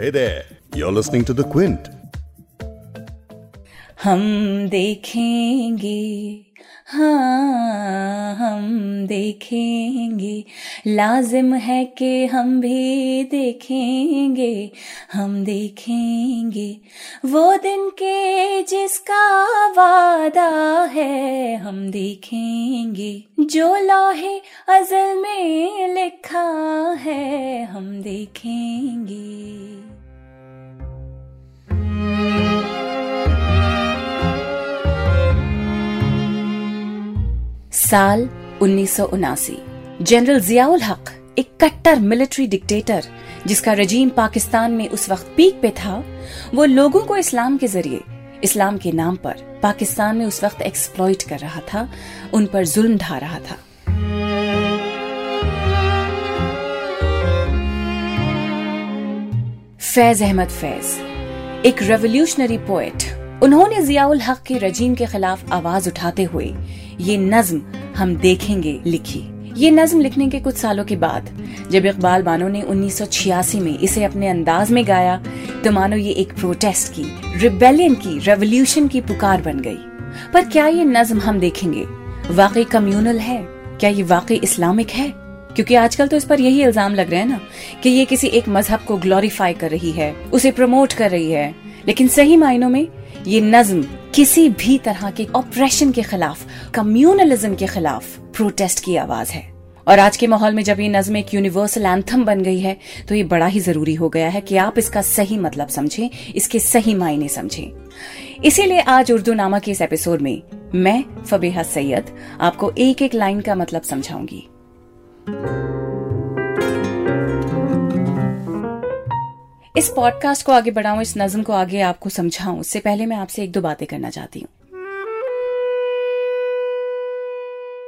Hey there, you're listening to The Quint. हम देखेंगे हाँ हम देखेंगे। लाजिम है कि हम भी देखेंगे हम देखेंगे। वो दिन के जिसका वादा है हम देखेंगे। जो लोहे अजल में लिखा है हम देखेंगे। साल उन्नीस सौ उनासी। जनरल जियाउल हक, एक कट्टर मिलिट्री डिक्टेटर, जिसका रजीम पाकिस्तान में उस वक्त पीक पे था, वो लोगों को इस्लाम के ज़रिए, इस्लाम के नाम पर पाकिस्तान में उस वक्त एक्सप्लॉइट कर रहा था, उन पर जुल्म ढा रहा था। फैज अहमद फैज, एक रेवोल्यूशनरी पोएट उन्होंने जियाउल हक के रजीम के खिलाफ आवाज़ उठाते हुए ये नज्म हम देखेंगे लिखी। ये नज्म लिखने के कुछ सालों के बाद, जब इकबाल बानो ने 1986 में इसे अपने अंदाज में गाया तो मानो ये एक प्रोटेस्ट की रिबेलियन की रेवोल्यूशन की पुकार बन गई। पर क्या ये नज्म हम देखेंगे? वाकई कम्युनल है? क्या ये वाकई इस्लामिक है? क्योंकि आजकल तो इस पर यही इल्ज़ाम लग रहे हैं ना, कि ये किसी एक मज़हब को ग्लोरीफाई कर रही है, उसे प्रमोट कर रही है। लेकिन सही मायनों में ये नज्म किसी भी तरह के ऑपरेशन के खिलाफ कम्युनलिज्म के खिलाफ प्रोटेस्ट की आवाज़ है। और आज के माहौल में जब ये नज्म एक यूनिवर्सल एंथम बन गई है तो ये बड़ा ही ज़रूरी हो गया है कि आप इसका सही मतलब समझें, इसके सही मायने समझें। इसीलिए आज उर्दू नामा के इस एपिसोड में मैं, फबेहा सैयद, आपको एक एक लाइन का मतलब समझाऊँगी। इस पॉडकास्ट को आगे बढ़ाऊं, इस नज्म को आगे आपको समझाऊं। उससे पहले मैं आपसे एक दो बातें करना चाहती हूँ।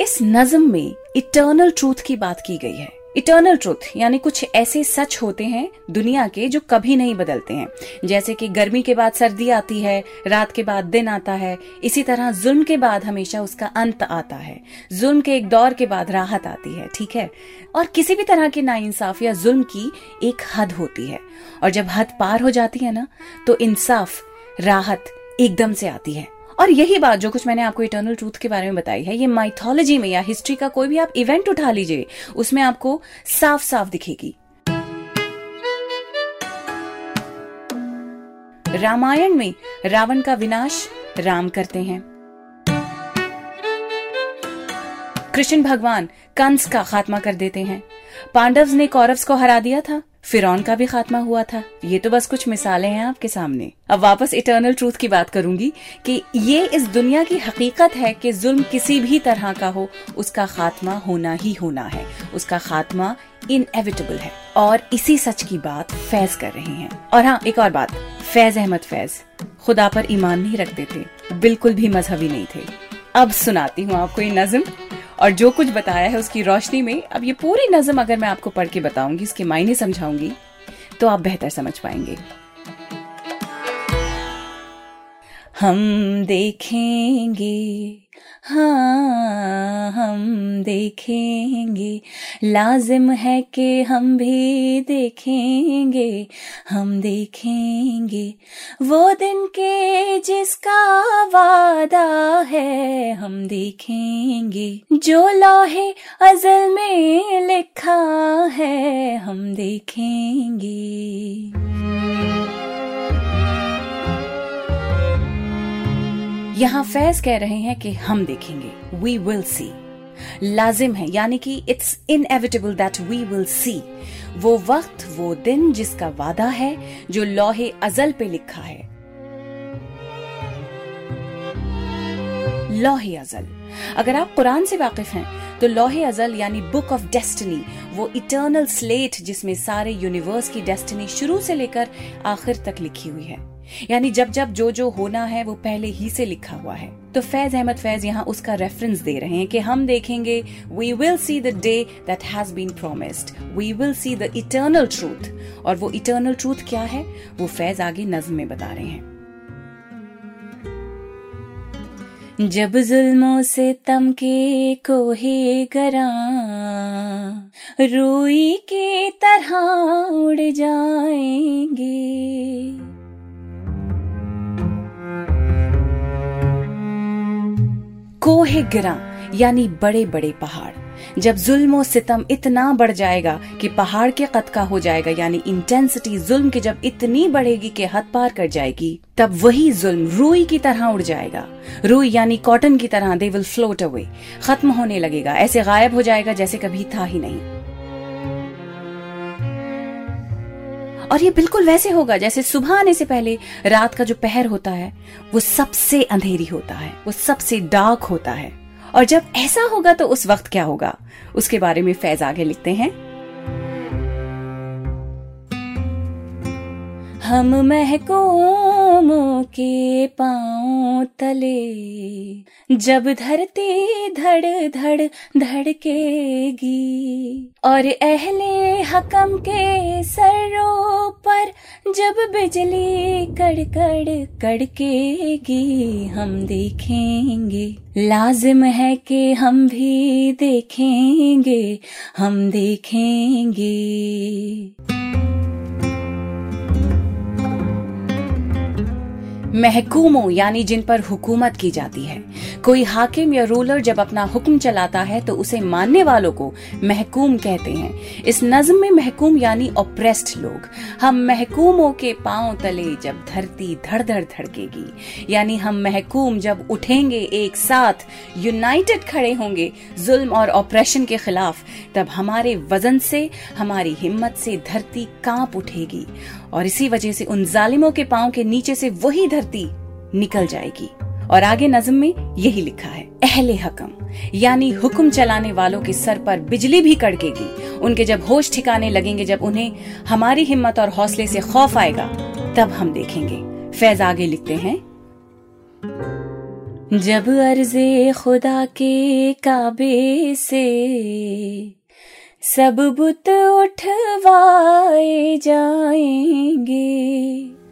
इस नज्म में इटर्नल ट्रूथ की बात की गई है। इटर्नल ट्रूथ, यानी कुछ ऐसे सच होते हैं दुनिया के जो कभी नहीं बदलते हैं। जैसे कि गर्मी के बाद सर्दी आती है, रात के बाद दिन आता है, इसी तरह जुल्म के बाद हमेशा उसका अंत आता है। जुल्म के एक दौर के बाद राहत आती है, ठीक है? और किसी भी तरह के नाइंसाफ या जुल्म की एक हद होती है। और जब हद पार हो जाती है ना तो इंसाफ, राहत एकदम से आती है। और यही बात जो कुछ मैंने आपको इटर्नल ट्रूथ के बारे में बताई है, ये माइथोलॉजी में या हिस्ट्री का कोई भी आप इवेंट उठा लीजिए, उसमें आपको साफ़ साफ़ दिखेगी। रामायण में रावण का विनाश राम करते हैं। कृष्ण भगवान कंस का खात्मा कर देते हैं। पांडव ने कौरव्स को हरा दिया था। फिर का भी खात्मा हुआ था। ये तो बस कुछ मिसालें हैं आपके सामने। अब वापस इटर्नल ट्रूथ की बात करूँगी कि ये इस दुनिया की हकीकत है कि जुल्म किसी भी तरह का हो, उसका खात्मा होना ही होना है। उसका खात्मा इनएविटेबल है। और इसी सच की बात फैज कर रहे हैं। और हाँ एक और बात। फैज अहमद फैज, खुदा पर ईमान नहीं रखते थे बिल्कुल भी मजहबी नहीं थे। अब सुनाती हूँ आपको ये नज्म। और जो कुछ बताया है उसकी रोशनी में, अब ये पूरी नज़म अगर मैं आपको पढ़ के बताऊँगी, इसके मायने समझाऊँगी तो आप बेहतर समझ पाएँगे। हम देखेंगे हाँ हम देखेंगे। लाजिम है कि हम भी देखेंगे, हम देखेंगे। वो दिन के जिसका वादा है, हम देखेंगे। जो लोहे अजल में लिखा है, हम देखेंगे। यहाँ फैज कह रहे हैं कि हम देखेंगे। वी विल सी लाजिम है, यानी कि it's inevitable that we will see वो वक्त, वो दिन जिसका वादा है, जो लोहे अजल पे लिखा है। लोहे अजल। अगर आप कुरान से वाकिफ हैं तो लोहे अजल यानी बुक ऑफ़ डेस्टिनी वो इटर्नल स्लेट जिसमें सारे यूनिवर्स की डेस्टिनी शुरू से लेकर आखिर तक लिखी हुई है। यानी जब जब जो जो होना है वो पहले ही से लिखा हुआ है। तो फैज अहमद फैज यहाँ उसका रेफरेंस दे रहे हैं कि हम देखेंगे we will see the day that has been promised we will see the eternal truth और वो इटर्नल ट्रूथ क्या है? वो फैज आगे नज्म में बता रहे हैं। जब जुल्मों से तम के कोहे गरा, रोई के तरह उड़ जाए कोहे गिरा, यानी बड़े बड़े पहाड़। जब जुल्म सितम इतना बढ़ जाएगा कि पहाड़ के कद का हो जाएगा, यानी इंटेंसिटी जुल्म की जब इतनी बढ़ेगी कि हद पार कर जाएगी, तब वही जुल्म रूई की तरह उड़ जाएगा। रूई यानी कॉटन की तरह दे विल फ्लोट अवे खत्म होने लगेगा। ऐसे गायब हो जाएगा जैसे कभी था ही नहीं। और ये बिल्कुल वैसे होगा जैसे सुबह आने से पहले रात का जो पहर होता है, वो सबसे अंधेरी होता है, वो सबसे डार्क होता है। और जब ऐसा होगा तो उस वक्त क्या होगा? उसके बारे में फैज आगे लिखते हैं। हम महकूमों के पाँव तले, जब धरती धड़ धड़ धड़केगी, और अहले हकम के सरों पर जब बिजली कड़कड़ कड़केगी, हम देखेंगे। लाजिम है कि हम भी देखेंगे, हम देखेंगे। महकूमों यानी जिन पर हुकूमत की जाती है। कोई हाकिम या रूलर जब अपना हुक्म चलाता है तो उसे मानने वालों को महकूम कहते हैं। इस नज्म में महकूम यानी ऑप्रेस्ड लोग। हम महकूमों के पाँव तले जब धरती धड़ धड़ धड़केगी। यानी हम महकूम जब उठेंगे एक साथ यूनाइटेड खड़े होंगे जुल्म और ऑपरेशन के खिलाफ, तब हमारे वज़न से, हमारी हिम्मत से धरती काँप उठेगी। और इसी वजह से उन जालिमों के पाँव के नीचे से वही धरती निकल जाएगी। और आगे नज्म में यही लिखा है, अहले हकम यानी हुक्म चलाने वालों के सर पर बिजली भी कड़केगी। उनके जब होश ठिकाने लगेंगे, जब उन्हें हमारी हिम्मत और हौसले से खौफ आएगा, तब हम देखेंगे। फैज आगे लिखते हैं, जब अर्जे खुदा के काबे से सब बुत उठवाए जाएँगे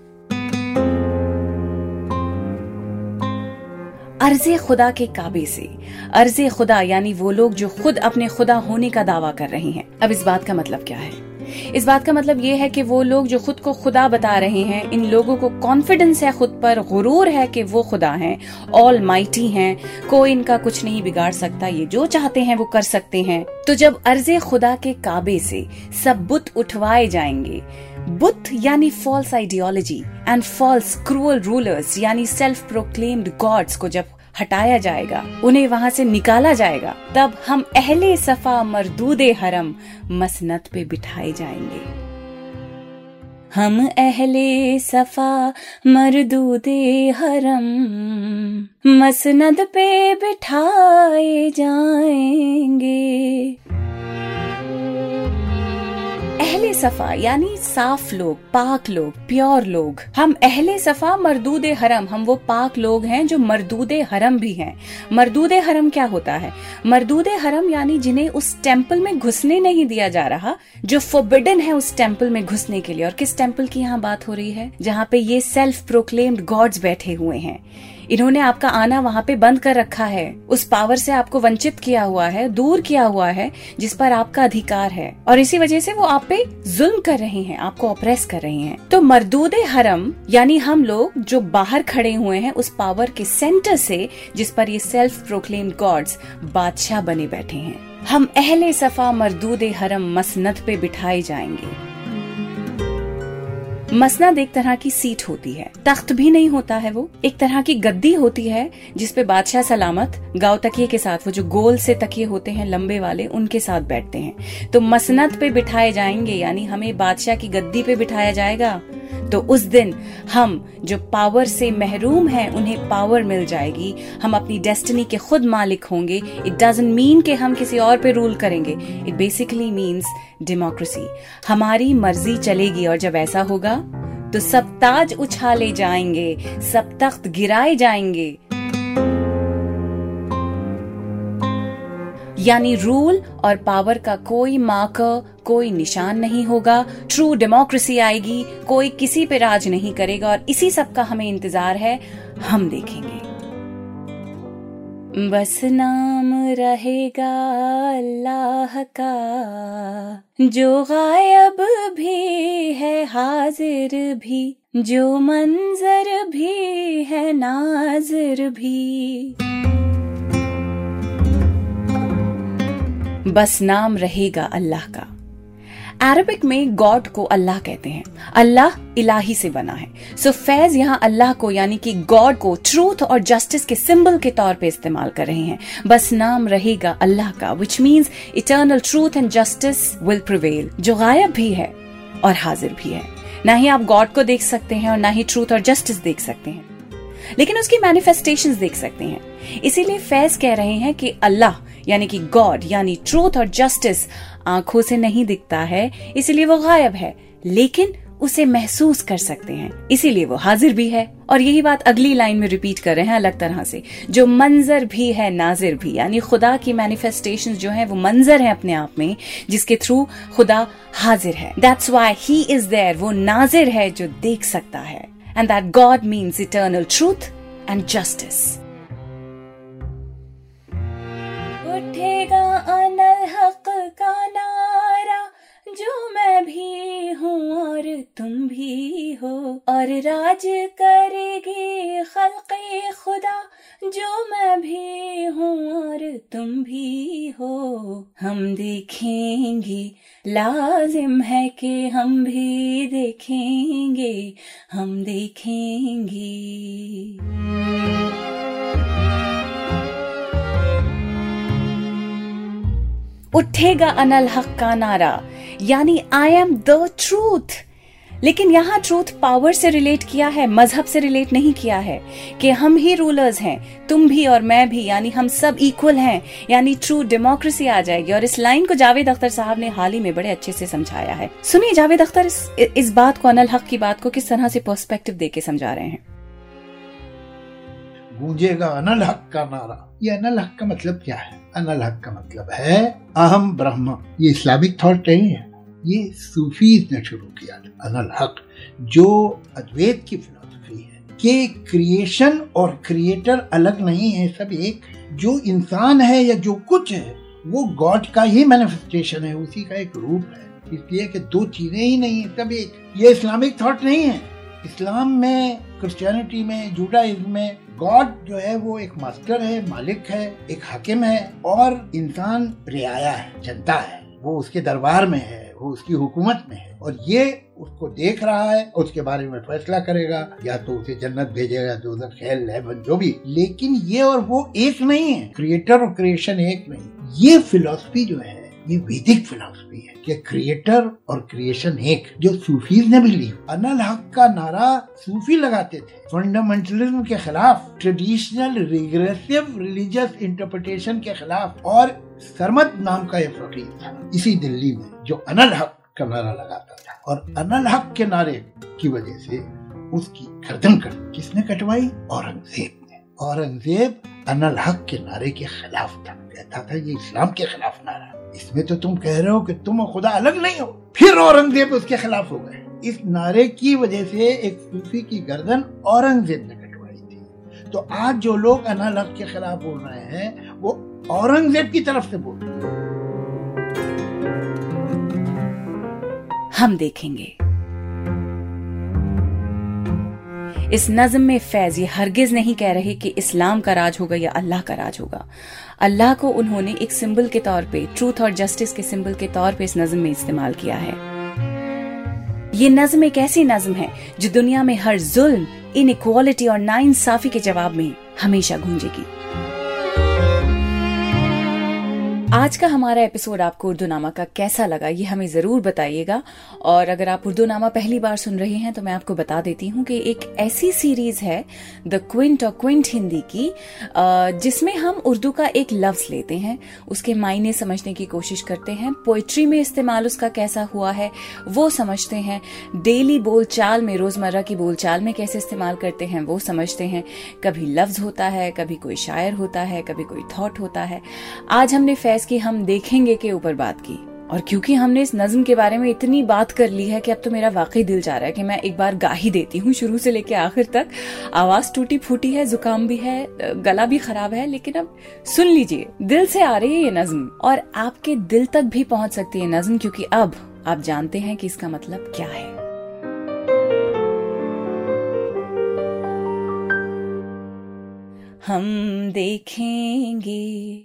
अर्जे खुदा के काबे से। अर्ज़ खुदा, यानी वो लोग जो खुद अपने खुदा होने का दावा कर रहे हैं। अब इस बात का मतलब क्या है? इस बात का मतलब ये है कि वो लोग जो खुद को खुदा बता रहे हैं, इन लोगों को कॉन्फिडेंस है खुद पर, गुरूर है कि वो खुदा हैं ऑल माइटी हैं। कोई इनका कुछ नहीं बिगाड़ सकता, ये जो चाहते हैं वो कर सकते हैं। तो जब अर्ज़ खुदा के काबे से सब बुत उठवाए जाएँगे बुत यानी false ideology and false cruel rulers यानी सेल्फ प्रोक्लेम्ड गॉड्स को जब हटाया जाएगा, उन्हें वहाँ से निकाला जाएगा, तब हम अहले सफ़ा मरदूदे हरम मसनत पे बिठाए जाएँगे। हम अहले सफ़ा मरदूदे हरम मसनद पे बिठाए जाएँगे। सफ़ा, यानी साफ़ लोग, पाक लोग, प्योर लोग। हम अहले सफ़ा, मरदूद हरम। हम वो पाक लोग हैं जो मरदूद हरम भी हैं। मरदूद हरम क्या होता है? मरदूद हरम यानी जिन्हें उस टेंपल में घुसने नहीं दिया जा रहा, जो फोबिडन है उस टेंपल में घुसने के लिए। और किस टेंपल की यहाँ बात हो रही है? जहाँ पे ये सेल्फ प्रोक्लेम्ड गॉड्स बैठे हुए हैं। इन्होंने आपका आना वहाँ पे बंद कर रखा है। उस पावर से आपको वंचित किया हुआ है, दूर किया हुआ है, जिस पर आपका अधिकार है। और इसी वजह से वो आप पे जुल्म कर रहे हैं, आपको ऑपरेस कर रहे हैं। तो मरदूद हरम, यानी हम लोग जो बाहर खड़े हुए हैं, उस पावर के सेंटर से, जिस पर ये सेल्फ प्रोक्लेम्ड गॉड्स बादशाह बने बैठे हैं। हम अहले सफ़ा मरदूद हरम मसनत पे बिठाए जाएँगे। मसनद एक तरह की सीट होती है। तख्त भी नहीं होता है वो। एक तरह की गद्दी होती है जिसपे बादशाह सलामत, गाँव तकिए के साथ, वो जो गोल से तकिए होते हैं, लंबे वाले, उनके साथ बैठते हैं। तो मसनद पे बिठाए जाएँगे, यानी हमें बादशाह की गद्दी पे बिठाया जाएगा? तो उस दिन हम जो पावर से महरूम हैं, उन्हें पावर मिल जाएगी। हम अपनी डेस्टिनी के खुद मालिक होंगे। इट डजेंट मीन कि हम किसी और पे रूल करेंगे। इट बेसिकली मीन्स डेमोक्रेसी हमारी मर्ज़ी चलेगी और जब ऐसा होगा तो सब ताज उछाले जाएँगे, सब तख्त गिराए जाएँगे। यानी रूल और पावर का कोई मार्कर कोई निशान नहीं होगा। ट्रू डेमोक्रेसी आएगी, कोई किसी पे राज नहीं करेगा और इसी सब का हमें इंतज़ार है। हम देखेंगे। बस नाम रहेगा अल्लाह का, जो गायब भी है, हाजिर भी, जो मंजर भी है, नाजिर भी। बस नाम रहेगा अल्लाह का। अरबिक में गॉड को अल्लाह कहते हैं। अल्लाह इलाही से बना है। सो so, फैज यहाँ अल्लाह को यानी कि गॉड को ट्रूथ और जस्टिस के सिंबल के तौर पे इस्तेमाल कर रहे हैं। बस नाम रहेगा अल्लाह का which means eternal truth and justice will prevail जो गायब भी है और हाजिर भी है। ना ही आप गॉड को देख सकते हैं और ना ही ट्रूथ और जस्टिस देख सकते हैं। लेकिन उसकी मैनिफेस्टेशन देख सकते हैं। इसीलिए फैज कह रहे हैं कि अल्लाह यानी कि गॉड यानी ट्रूथ और जस्टिस आँखों से नहीं दिखता है, इसीलिए वो गायब है। लेकिन उसे महसूस कर सकते हैं। इसीलिए वो हाजिर भी है। और यही बात अगली लाइन में रिपीट कर रहे हैं अलग तरह से। जो मंजर भी है, नाजिर भी। यानी खुदा की मैनिफेस्टेशन जो है, वो मंजर है अपने आप में, जिसके थ्रू खुदा हाजिर है। That's why he is there वो नाजिर है जो देख सकता है। And that god means eternal truth and justice उठेगा अनल हक का नारा, जो मैं भी हूँ और तुम भी हो। और राज करेगी खल्के खुदा, जो मैं भी हूँ और तुम भी हो। हम देखेंगे, लाजिम है कि हम भी देखेंगे, हम देखेंगे। उठेगा अनल हक का नारा। यानी आई एम द ट्रूथ लेकिन यहाँ ट्रूथ पावर से रिलेट किया है मज़हब से रिलेट नहीं किया है कि हम ही रूलर्स हैं तुम भी और मैं भी यानी हम सब इक्वल हैं। यानी ट्रू डेमोक्रेसी आ जाएगी। और इस लाइन को जावेद अख्तर साहब ने हाल ही में बड़े अच्छे से समझाया है। सुनिए जावेद अख्तर इस, इस बात को अनल हक की बात को किस तरह से पर्सपेक्टिव देके समझा रहे हैं। गूंजेगा अनल हक का नारा। ये अनल हक का मतलब क्या है? अनल हक का मतलब है, अहम ब्रह्म। ये इस्लामिक थॉट नहीं है। ये सूफीज ने शुरू किया था अनल हक जो अद्वैत की फिलोसफी है। कि क्रिएशन और क्रिएटर अलग नहीं है, सब एक। जो इंसान है या जो कुछ है, वो गॉड का ही मैनिफेस्टेशन है, उसी का एक रूप है। इसलिए कि दो चीज़ें ही नहीं है, सब एक। ये इस्लामिक थॉट नहीं है। इस्लाम में क्रिश्चियनिटी में जूडाइज्म में गॉड जो है वो एक मास्टर है, मालिक है, एक हाकिम है और इंसान रियाया है, जनता है। वो उसके दरबार में है, वो उसकी हुकूमत में है। और ये उसको देख रहा है, उसके बारे में फैसला करेगा, या तो उसे जन्नत भेजेगा तो उधर खेल हेवन जो भी। लेकिन ये और वो एक नहीं है क्रिएटर और क्रिएशन एक नहीं। ये फिलोसफी जो है, ये वैदिक फिलोसफी कि क्रिएटर और क्रिएशन एक, जो सूफीज ने भी ली अनल हक का नारा सूफी लगाते थे। फंडामेंटलिज्म के खिलाफ ट्रेडिशनल रिग्रेसिव रिलीजियस इंटरप्रिटेशन के खिलाफ, और सरमद नाम का एक फकीर था, इसी दिल्ली में, जो अनल हक का नारा लगाता था। और अनल हक के नारे की वजह से उसकी गर्दन कट, किसने कटवाई? औरंगज़ेब ने। औरंगज़ेब अनल हक के नारे के खिलाफ था। कहता था ये इस्लाम के खिलाफ नारा इसमें तो तुम कह रहे हो कि तुम खुदा अलग नहीं हो। फिर औरंगज़ेब उसके खिलाफ हो गए। इस नारे की वजह से एक सूफी की गर्दन औरंगज़ेब ने कटवाई थी। तो आज जो लोग अनालग के खिलाफ बोल रहे हैं, वो औरंगज़ेब की तरफ़ से बोल रहे हैं। हम देखेंगे। इस नज्म में फैज ये हरगिज नहीं कह रहे कि इस्लाम का राज होगा या अल्लाह का राज होगा। अल्लाह को उन्होंने एक सिंबल के तौर पे ट्रूथ और जस्टिस के सिंबल के तौर पे इस नज्म में इस्तेमाल किया है। ये नज्म एक ऐसी नज्म है जो दुनिया में हर जुल्म इन और नाइंसाफी के जवाब में हमेशा गूंजेगी। आज का हमारा एपिसोड आपको उर्दू नामा का कैसा लगा, ये हमें ज़रूर बताइएगा। और अगर आप उर्दू नामा पहली बार सुन रहे हैं तो मैं आपको बता देती हूँ कि एक ऐसी सीरीज़ है द क्विंट और क्विंट हिंदी की जिसमें हम उर्दू का एक लफ्ज लेते हैं। उसके मायने समझने की कोशिश करते हैं। पोइट्री में इस्तेमाल उसका कैसा हुआ है, वो समझते हैं। डेली बोलचाल में, रोज़मर्रा की बोलचाल में कैसे इस्तेमाल करते हैं, वो समझते हैं। कभी लफ्ज होता है, कभी कोई शायर होता है, कभी कोई थॉट होता है। आज हमने फैस की हम देखेंगे के ऊपर बात की। और क्योंकि हमने इस नज्म के बारे में इतनी बात कर ली है कि अब तो मेरा वाकई दिल जा रहा है कि मैं एक बार गा ही देती हूँ, शुरू से लेके आखिर तक। आवाज़ टूटी फूटी है, जुकाम भी है, गला भी खराब है, लेकिन अब सुन लीजिए, दिल से आ रही है ये नज्म। और आपके दिल तक भी पहुँच सकती है नज्म, क्योंकि अब आप जानते हैं कि इसका मतलब क्या है। हम देखेंगे।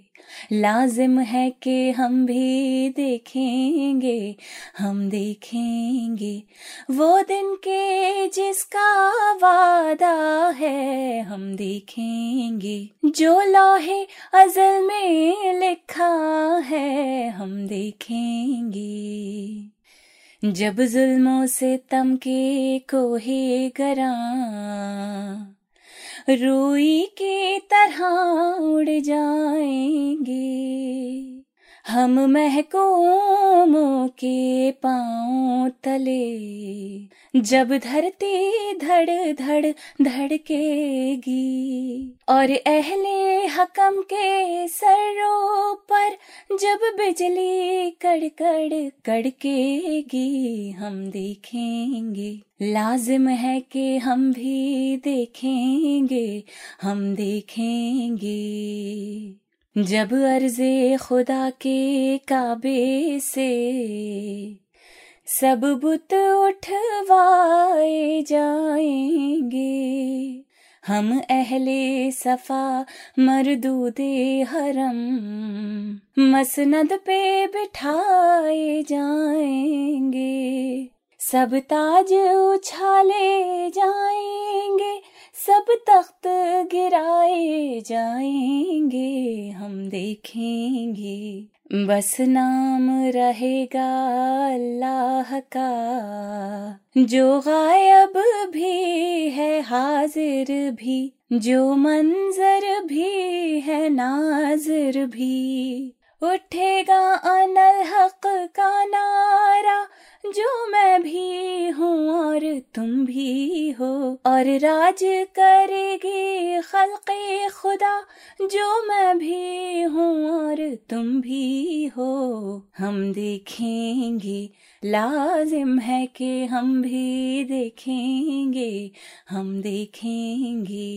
लाजिम है कि हम भी देखेंगे, हम देखेंगे। वो दिन के जिसका वादा है, हम देखेंगे। जो लोहे अजल में लिखा है, हम देखेंगे। जब जुल्मों से तम के कोहे गरा रुई के तरह उड़ जाएँगे। हम महकूमों के पाँव तले, जब धरती धड़ धड़ धड़केगी, और अहले हकम के सरों पर जब बिजली कड़कड़ कड़केगी, हम देखेंगे। लाजिम है कि हम भी देखेंगे, हम देखेंगे। जब अर्जे खुदा के काबे से सब बुत उठवाए जाएँगे। हम अहले सफ़ा मरदूदे हरम मसनद पे बिठाए जाएँगे। सब ताज उछाले जाएँगे। सब तख्त गिराए जाएँगे, हम देखेंगे। बस नाम रहेगा अल्लाह का, जो गायब भी है, हाजिर भी। जो मंजर भी है, नाजिर भी। उठेगा अनल हक का नारा जो मैं भी हूँ और तुम भी हो। और राज करेगी खल्के खुदा, जो मैं भी हूँ और तुम भी हो। हम देखेंगे, लाजिम है कि हम भी देखेंगे, हम देखेंगे।